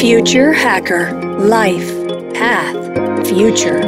Future Hacker Life Path Future.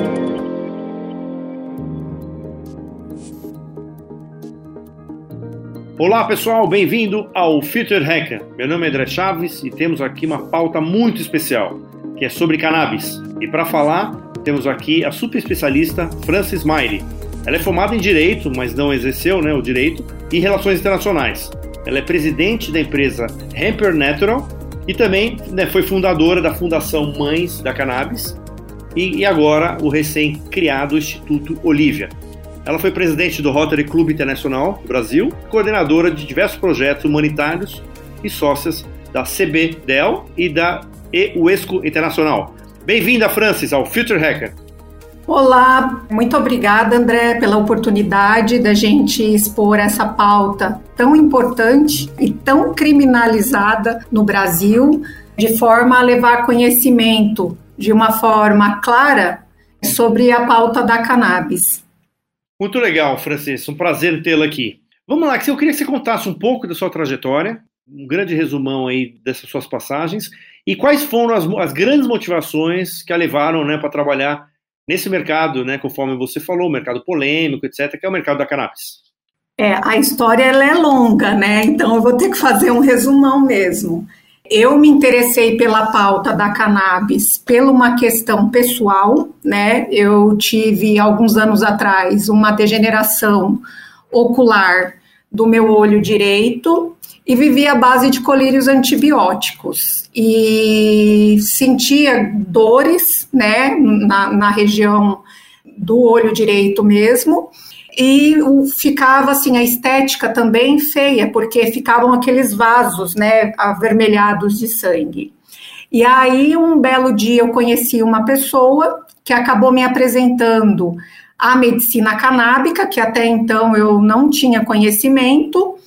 Olá pessoal, bem-vindo ao Future Hacker. Meu nome é André Chaves e temos aqui uma pauta muito especial, que é sobre cannabis. E para falar, temos aqui a super especialista Francis Maire. Ela é formada em Direito, mas não exerceu né, o Direito, e Relações Internacionais. Ela é presidente da empresa Hamper Natural e também né, foi fundadora da Fundação Mães da Cannabis e, e agora o recém-criado Instituto Olivia. Ela foi presidente do Rotary Club Internacional do Brasil, coordenadora de diversos projetos humanitários e sócias da CBDEL e da EUESCO Internacional. Bem-vinda, Francis, ao Future Hacker. Olá, muito obrigada, André, pela oportunidade da gente expor essa pauta tão importante e tão criminalizada no Brasil, de forma a levar conhecimento de uma forma clara sobre a pauta da cannabis. Muito legal, Francisco. Um prazer tê-la aqui. Vamos lá, eu queria que você contasse um pouco da sua trajetória, um grande resumão aí dessas suas passagens, e quais foram as, as grandes motivações que a levaram né, para trabalhar nesse mercado, né, conforme você falou, mercado polêmico, etc., que é o mercado da cannabis. É, a história ela é longa, né? Então eu vou ter que fazer um resumão mesmo. Eu me interessei pela pauta da cannabis pela uma questão pessoal, né? Eu tive alguns anos atrás uma degeneração ocular do meu olho direito e vivia à base de colírios antibióticos e sentia dores, né, na, na região do olho direito mesmo e ficava assim a estética também feia, porque ficavam aqueles vasos, né, avermelhados de sangue. E aí um belo dia eu conheci uma pessoa que acabou me apresentando a medicina canábica, que até então eu não tinha conhecimento,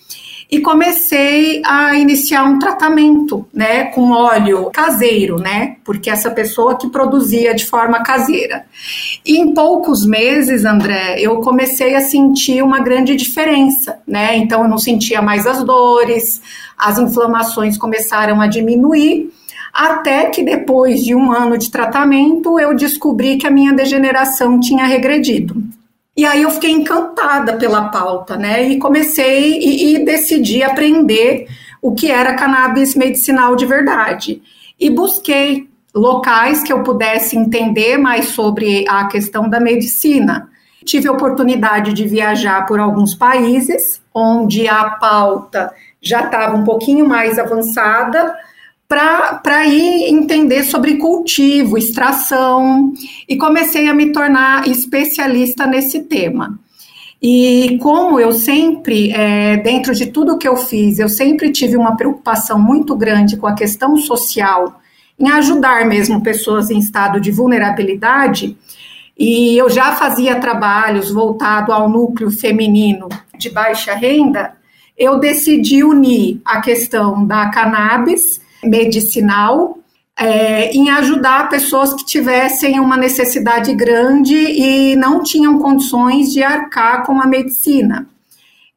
e comecei a iniciar um tratamento, né, com óleo caseiro, né, porque essa pessoa que produzia de forma caseira. E em poucos meses, André, eu comecei a sentir uma grande diferença, né, então eu não sentia mais as dores, as inflamações começaram a diminuir, até que depois de um ano de tratamento eu descobri que a minha degeneração tinha regredido. E aí eu fiquei encantada pela pauta, né? E comecei e, e decidi aprender o que era cannabis medicinal de verdade. E busquei locais que eu pudesse entender mais sobre a questão da medicina. Tive a oportunidade de viajar por alguns países onde a pauta já estava um pouquinho mais avançada, para ir entender sobre cultivo, extração, e comecei a me tornar especialista nesse tema. E como eu sempre, é, dentro de tudo que eu fiz, eu sempre tive uma preocupação muito grande com a questão social, em ajudar mesmo pessoas em estado de vulnerabilidade, e eu já fazia trabalhos voltado ao núcleo feminino de baixa renda, eu decidi unir a questão da cannabis medicinal é, em ajudar pessoas que tivessem uma necessidade grande e não tinham condições de arcar com a medicina.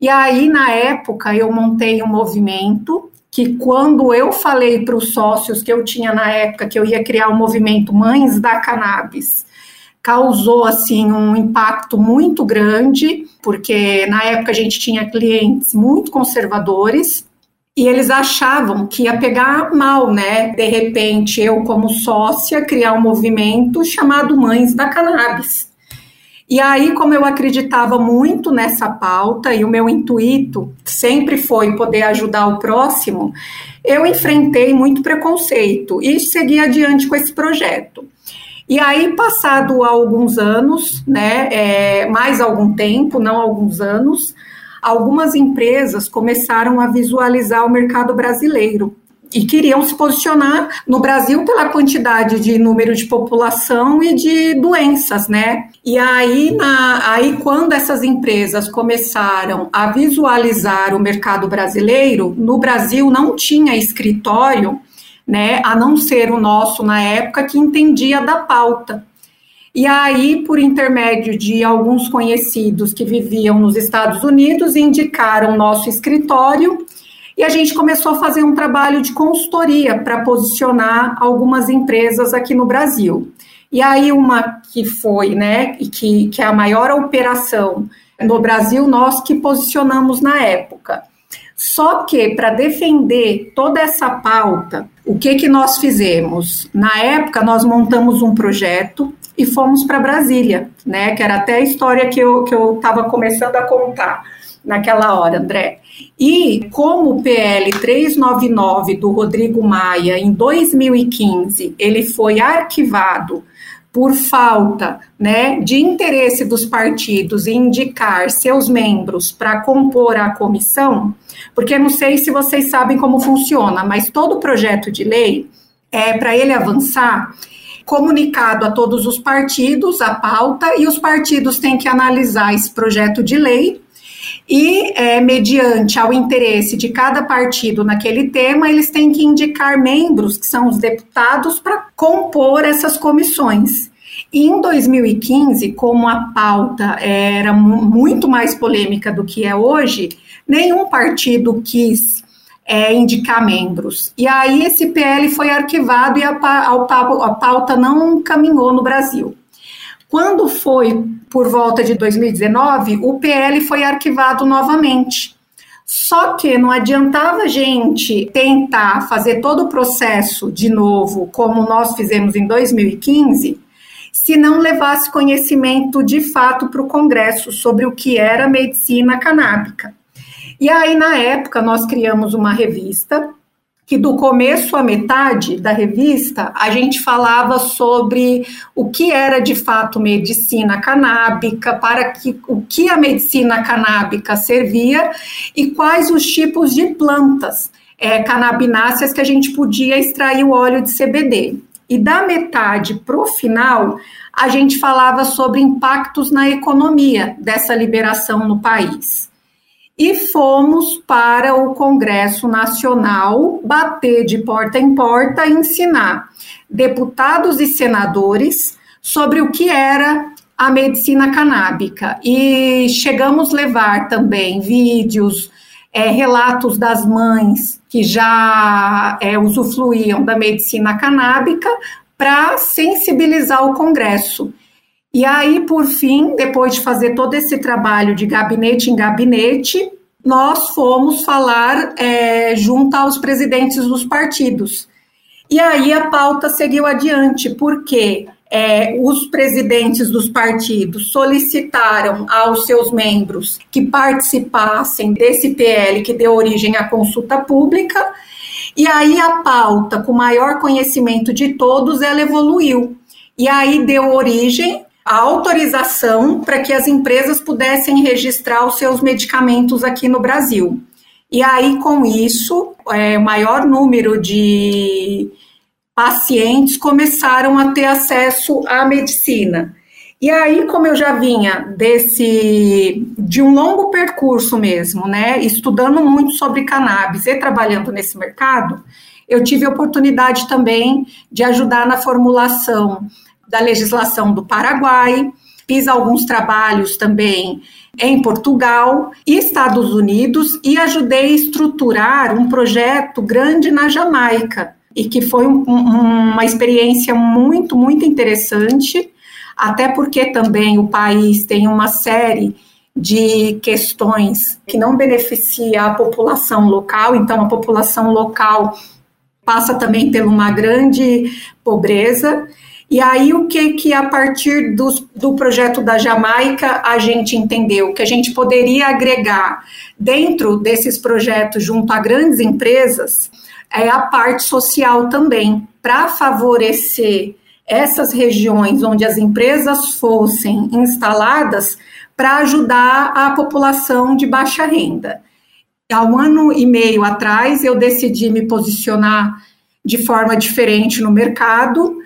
E aí, na época, eu montei um movimento que, quando eu falei para os sócios que eu tinha na época que eu ia criar o um movimento Mães da Cannabis, causou assim um impacto muito grande, porque na época a gente tinha clientes muito conservadores e eles achavam que ia pegar mal, né? De repente, eu, como sócia, criar um movimento chamado Mães da Cannabis. E aí, como eu acreditava muito nessa pauta e o meu intuito sempre foi poder ajudar o próximo, eu enfrentei muito preconceito e segui adiante com esse projeto. E aí, passado alguns anos, né, é, mais algum tempo, não alguns anos, algumas empresas começaram a visualizar o mercado brasileiro e queriam se posicionar no Brasil pela quantidade de número de população e de doenças, né? E aí, na, aí quando essas empresas começaram a visualizar o mercado brasileiro, no Brasil não tinha escritório, né, a não ser o nosso na época que entendia da pauta. E aí, por intermédio de alguns conhecidos que viviam nos Estados Unidos, indicaram nosso escritório e a gente começou a fazer um trabalho de consultoria para posicionar algumas empresas aqui no Brasil. E aí uma que foi, né, que, que é a maior operação no Brasil, nós que posicionamos na época. Só que para defender toda essa pauta, o que que nós fizemos? Na época nós montamos um projeto e fomos para Brasília, né? Que era até a história que eu que eu estava começando a contar naquela hora, André. E como o PL 399 do Rodrigo Maia em 2015, ele foi arquivado por falta né, de interesse dos partidos em indicar seus membros para compor a comissão, porque não sei se vocês sabem como funciona, mas todo projeto de lei, é para ele avançar, comunicado a todos os partidos a pauta e os partidos têm que analisar esse projeto de lei e, é, mediante ao interesse de cada partido naquele tema, eles têm que indicar membros, que são os deputados, para compor essas comissões. E em 2015, como a pauta era muito mais polêmica do que é hoje, nenhum partido quis é, indicar membros. E aí esse PL foi arquivado e a, a, a pauta não caminhou no Brasil. Quando foi por volta de 2019, o PL foi arquivado novamente. Só que não adiantava a gente tentar fazer todo o processo de novo, como nós fizemos em 2015, se não levasse conhecimento de fato para o Congresso sobre o que era medicina canábica. E aí, na época, nós criamos uma revista que do começo à metade da revista a gente falava sobre o que era de fato medicina canábica, para que o que a medicina canábica servia e quais os tipos de plantas é, canabináceas que a gente podia extrair o óleo de CBD. E da metade para o final, a gente falava sobre impactos na economia dessa liberação no país e fomos para o Congresso Nacional bater de porta em porta e ensinar deputados e senadores sobre o que era a medicina canábica. E chegamos a levar também vídeos, é, relatos das mães que já é, usufruíam da medicina canábica para sensibilizar o Congresso. E aí, por fim, depois de fazer todo esse trabalho de gabinete em gabinete, nós fomos falar é, junto aos presidentes dos partidos. E aí a pauta seguiu adiante, porque é, os presidentes dos partidos solicitaram aos seus membros que participassem desse PL que deu origem à consulta pública, e aí a pauta, com maior conhecimento de todos, ela evoluiu. E aí deu origem a autorização para que as empresas pudessem registrar os seus medicamentos aqui no Brasil. E aí, com isso, é, o maior número de pacientes começaram a ter acesso à medicina. E aí, como eu já vinha desse de um longo percurso mesmo, né, estudando muito sobre cannabis e trabalhando nesse mercado, eu tive a oportunidade também de ajudar na formulação da legislação do Paraguai, fiz alguns trabalhos também em Portugal e Estados Unidos e ajudei a estruturar um projeto grande na Jamaica e que foi um, uma experiência muito, muito interessante, até porque também o país tem uma série de questões que não beneficia a população local, então a população local passa também por uma grande pobreza e aí, o que que a partir do, do projeto da Jamaica a gente entendeu? Que a gente poderia agregar dentro desses projetos, junto a grandes empresas, é a parte social também, para favorecer essas regiões onde as empresas fossem instaladas para ajudar a população de baixa renda. Há um ano e meio atrás, eu decidi me posicionar de forma diferente no mercado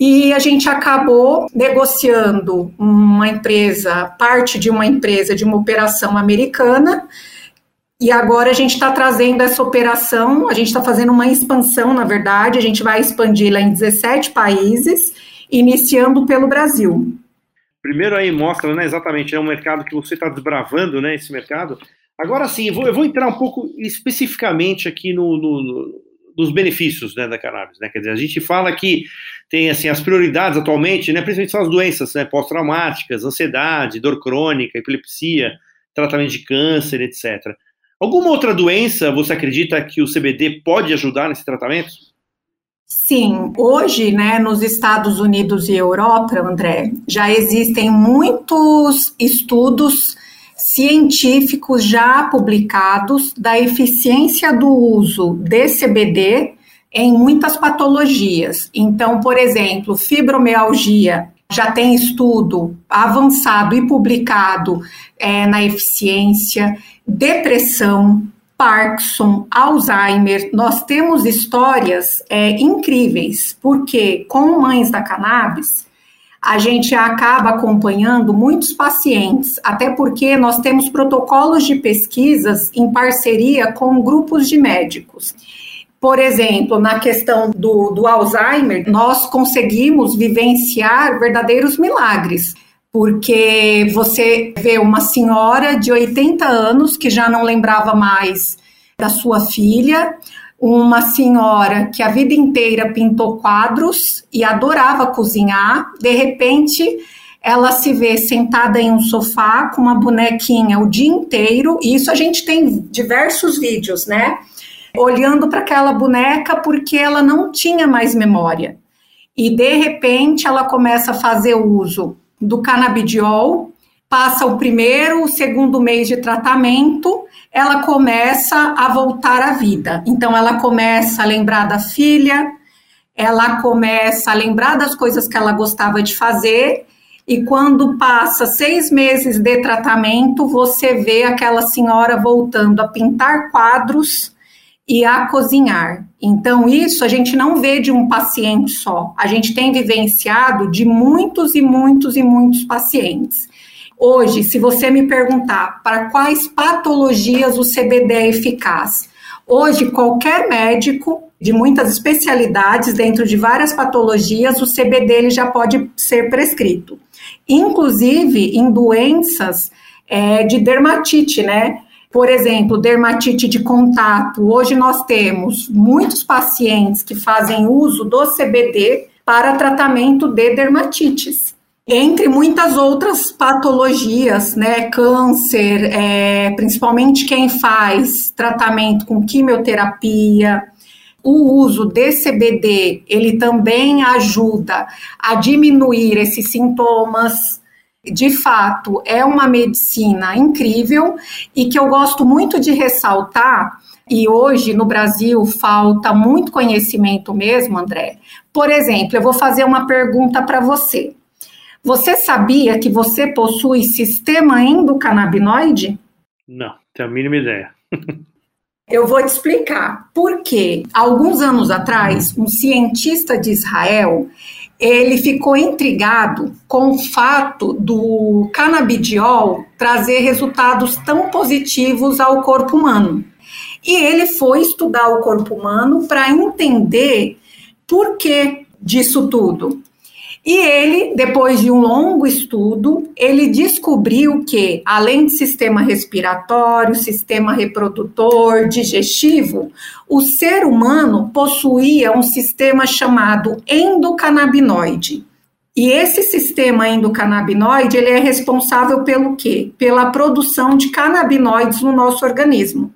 e a gente acabou negociando uma empresa, parte de uma empresa de uma operação americana, e agora a gente está trazendo essa operação, a gente está fazendo uma expansão, na verdade, a gente vai expandi-la em 17 países, iniciando pelo Brasil. Primeiro aí mostra, né, exatamente, é um mercado que você está desbravando, né, esse mercado, Agora sim, eu vou, entrar um pouco especificamente aqui no, no, no dos benefícios né, da cannabis. Né? Quer dizer, a gente fala que tem assim as prioridades atualmente, né, principalmente são as doenças né, pós-traumáticas, ansiedade, dor crônica, epilepsia, tratamento de câncer, etc. Alguma outra doença você acredita que o CBD pode ajudar nesse tratamento? Sim, hoje, né, nos Estados Unidos e Europa, André, já existem muitos estudos científicos já publicados da eficiência do uso de CBD em muitas patologias. Então, por exemplo, fibromialgia já tem estudo avançado e publicado é, na eficiência, depressão, Parkinson, Alzheimer, nós temos histórias é, incríveis, porque com mães da cannabis, a gente acaba acompanhando muitos pacientes, até porque nós temos protocolos de pesquisas em parceria com grupos de médicos. Por exemplo, na questão do, do Alzheimer, nós conseguimos vivenciar verdadeiros milagres porque você vê uma senhora de 80 anos que já não lembrava mais da sua filha, uma senhora que a vida inteira pintou quadros e adorava cozinhar, de repente ela se vê sentada em um sofá com uma bonequinha o dia inteiro, e isso a gente tem diversos vídeos, né? Olhando para aquela boneca porque ela não tinha mais memória. E de repente ela começa a fazer uso do canabidiol, passa o primeiro, o segundo mês de tratamento, ela começa a voltar à vida. Então, ela começa a lembrar da filha, ela começa a lembrar das coisas que ela gostava de fazer, e quando passa seis meses de tratamento, você vê aquela senhora voltando a pintar quadros e a cozinhar. Então, isso a gente não vê de um paciente só, a gente tem vivenciado de muitos e muitos e muitos pacientes. Hoje, se você me perguntar para quais patologias o CBD é eficaz, hoje qualquer médico de muitas especialidades, dentro de várias patologias, o CBD ele já pode ser prescrito. Inclusive em doenças é, de dermatite, né? Por exemplo, dermatite de contato. Hoje nós temos muitos pacientes que fazem uso do CBD para tratamento de dermatites entre muitas outras patologias, né? Câncer, é, principalmente quem faz tratamento com quimioterapia. O uso de CBD, ele também ajuda a diminuir esses sintomas. De fato, é uma medicina incrível e que eu gosto muito de ressaltar e hoje no Brasil falta muito conhecimento mesmo, André. Por exemplo, eu vou fazer uma pergunta para você. Você sabia que você possui sistema endocannabinoide? Não, tenho a mínima ideia. Eu vou te explicar. Porque alguns anos atrás, um cientista de Israel, ele ficou intrigado com o fato do canabidiol trazer resultados tão positivos ao corpo humano. E ele foi estudar o corpo humano para entender por que disso tudo. E ele, depois de um longo estudo, ele descobriu que, além de sistema respiratório, sistema reprodutor, digestivo, o ser humano possuía um sistema chamado endocannabinoide. E esse sistema endocannabinoide, ele é responsável pelo quê? Pela produção de canabinoides no nosso organismo.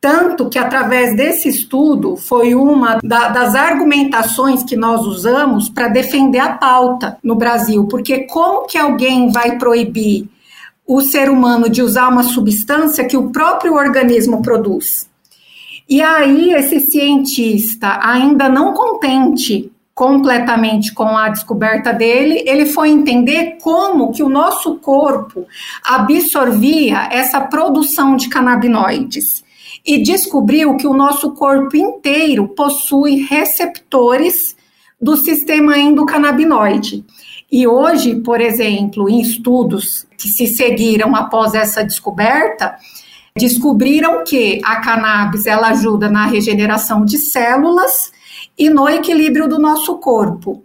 Tanto que, através desse estudo, foi uma da, das argumentações que nós usamos para defender a pauta no Brasil, porque como que alguém vai proibir o ser humano de usar uma substância que o próprio organismo produz? E aí, esse cientista, ainda não contente completamente com a descoberta dele, ele foi entender como que o nosso corpo absorvia essa produção de canabinoides e descobriu que o nosso corpo inteiro possui receptores do sistema endocannabinoide. E hoje, por exemplo, em estudos que se seguiram após essa descoberta, descobriram que a cannabis ela ajuda na regeneração de células e no equilíbrio do nosso corpo.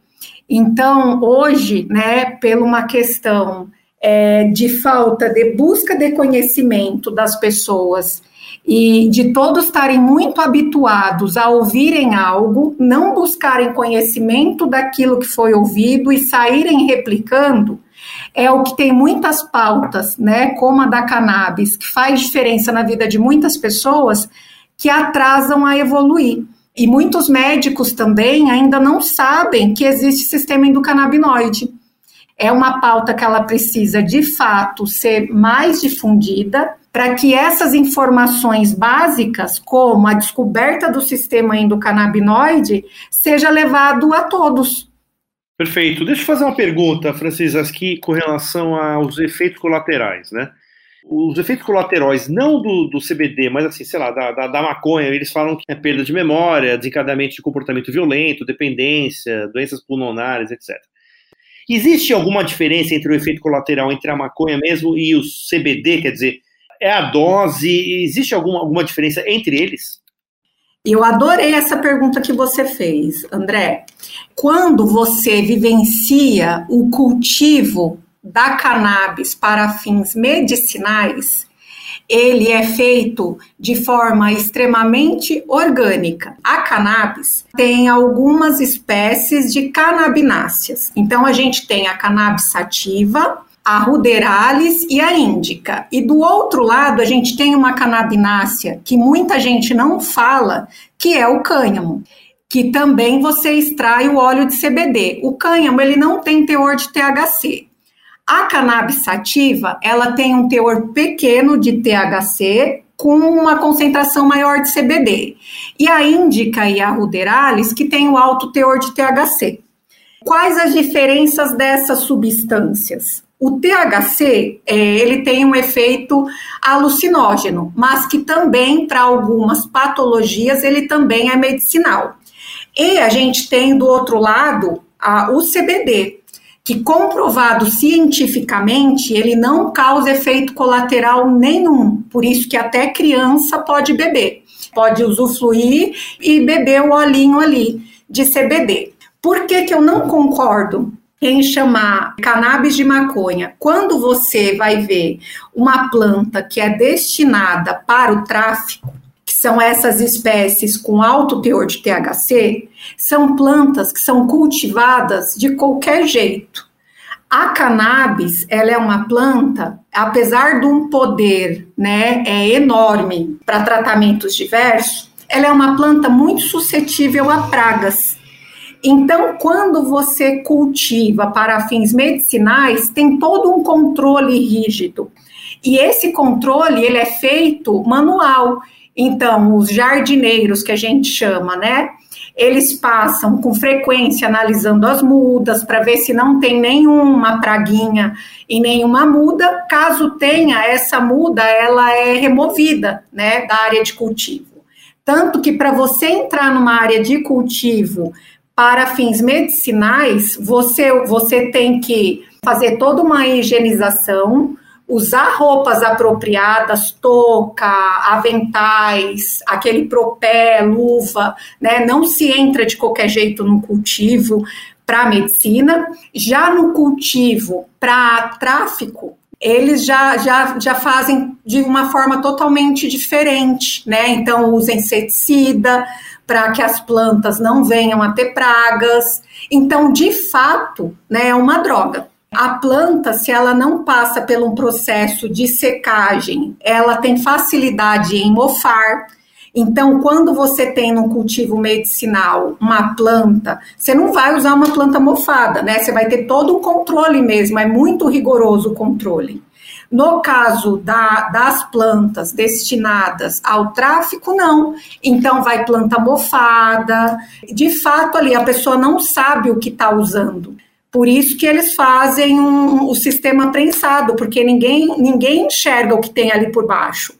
Então, hoje, né, por uma questão é, de falta de busca de conhecimento das pessoas e de todos estarem muito habituados a ouvirem algo, não buscarem conhecimento daquilo que foi ouvido e saírem replicando, é o que tem muitas pautas, né, como a da cannabis, que faz diferença na vida de muitas pessoas, que atrasam a evoluir. E muitos médicos também ainda não sabem que existe sistema endocannabinoide. É uma pauta que ela precisa, de fato, ser mais difundida para que essas informações básicas, como a descoberta do sistema endocannabinoide, seja levado a todos. Perfeito. Deixa eu fazer uma pergunta, Francis, aqui com relação aos efeitos colaterais, né? Os efeitos colaterais, não do, do CBD, mas assim, sei lá, da, da, da, maconha, eles falam que é perda de memória, desencadeamento de comportamento violento, dependência, doenças pulmonares, etc. Existe alguma diferença entre o efeito colateral entre a maconha mesmo e o CBD? Quer dizer, é a dose? Existe alguma, alguma diferença entre eles? Eu adorei essa pergunta que você fez, André. Quando você vivencia o cultivo da cannabis para fins medicinais, ele é feito de forma extremamente orgânica. A cannabis tem algumas espécies de canabináceas. Então a gente tem a cannabis sativa, a ruderalis e a índica. E do outro lado, a gente tem uma canabinácea que muita gente não fala, que é o cânhamo, que também você extrai o óleo de CBD. O cânhamo, ele não tem teor de THC. A cannabis sativa, ela tem um teor pequeno de THC com uma concentração maior de CBD. E a índica e a ruderalis, que tem o alto teor de THC. Quais as diferenças dessas substâncias? O THC, é, ele tem um efeito alucinógeno, mas que também, para algumas patologias, ele também é medicinal. E a gente tem, do outro lado, a, o CBD, que comprovado cientificamente, ele não causa efeito colateral nenhum, por isso que até criança pode beber, pode usufruir e beber o olhinho ali de CBD. Por que, que eu não concordo chamar cannabis de maconha, quando você vai ver uma planta que é destinada para o tráfico, que são essas espécies com alto teor de THC, são plantas que são cultivadas de qualquer jeito. A cannabis, ela é uma planta, apesar de um poder, né, é enorme para tratamentos diversos, ela é uma planta muito suscetível a pragas. Então, quando você cultiva para fins medicinais, tem todo um controle rígido. E esse controle, ele é feito manual. Então, os jardineiros que a gente chama, né? Eles passam com frequência analisando as mudas para ver se não tem nenhuma praguinha em nenhuma muda. Caso tenha, essa muda ela é removida, né, da área de cultivo. Tanto que para você entrar numa área de cultivo para fins medicinais, você, você tem que fazer toda uma higienização, usar roupas apropriadas, touca, aventais, aquele propé, luva, né? Não se entra de qualquer jeito no cultivo para medicina. Já no cultivo para tráfico, eles já, já, já fazem de uma forma totalmente diferente, né? Então, usa inseticida, para que as plantas não venham a ter pragas. Então, de fato, né, é uma droga. A planta, se ela não passa por um processo de secagem, ela tem facilidade em mofar. Então, quando você tem no cultivo medicinal uma planta, você não vai usar uma planta mofada, né? Você vai ter todo um controle mesmo, é muito rigoroso o controle. No caso da, das plantas destinadas ao tráfico, não. Então, vai planta mofada. De fato, ali a pessoa não sabe o que está usando. Por isso que eles fazem um, o sistema prensado, porque ninguém, ninguém enxerga o que tem ali por baixo.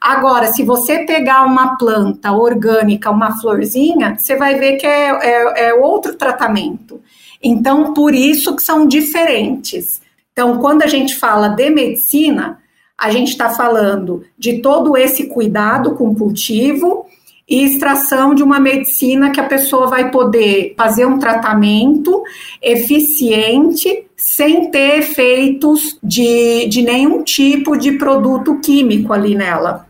Agora, se você pegar uma planta orgânica, uma florzinha, você vai ver que é, é, é outro tratamento. Então, por isso que são diferentes. Então, quando a gente fala de medicina, a gente está falando de todo esse cuidado com o cultivo e extração de uma medicina que a pessoa vai poder fazer um tratamento eficiente sem ter efeitos de, de nenhum tipo de produto químico ali nela.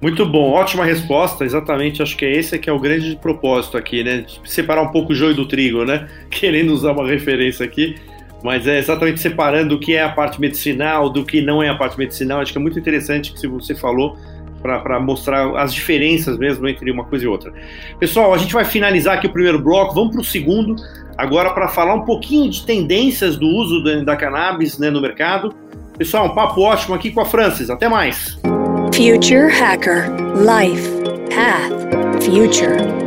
Muito bom, ótima resposta. Exatamente, acho que é esse que é o grande propósito aqui, né? Separar um pouco o joio do trigo, né? Querendo usar uma referência aqui, mas é exatamente separando o que é a parte medicinal do que não é a parte medicinal. Acho que é muito interessante que você falou para mostrar as diferenças mesmo entre uma coisa e outra. Pessoal, a gente vai finalizar aqui o primeiro bloco, vamos para o segundo, agora para falar um pouquinho de tendências do uso da, da cannabis né, no mercado. Pessoal, um papo ótimo aqui com a Francis. Até mais! Future Hacker Life Path Future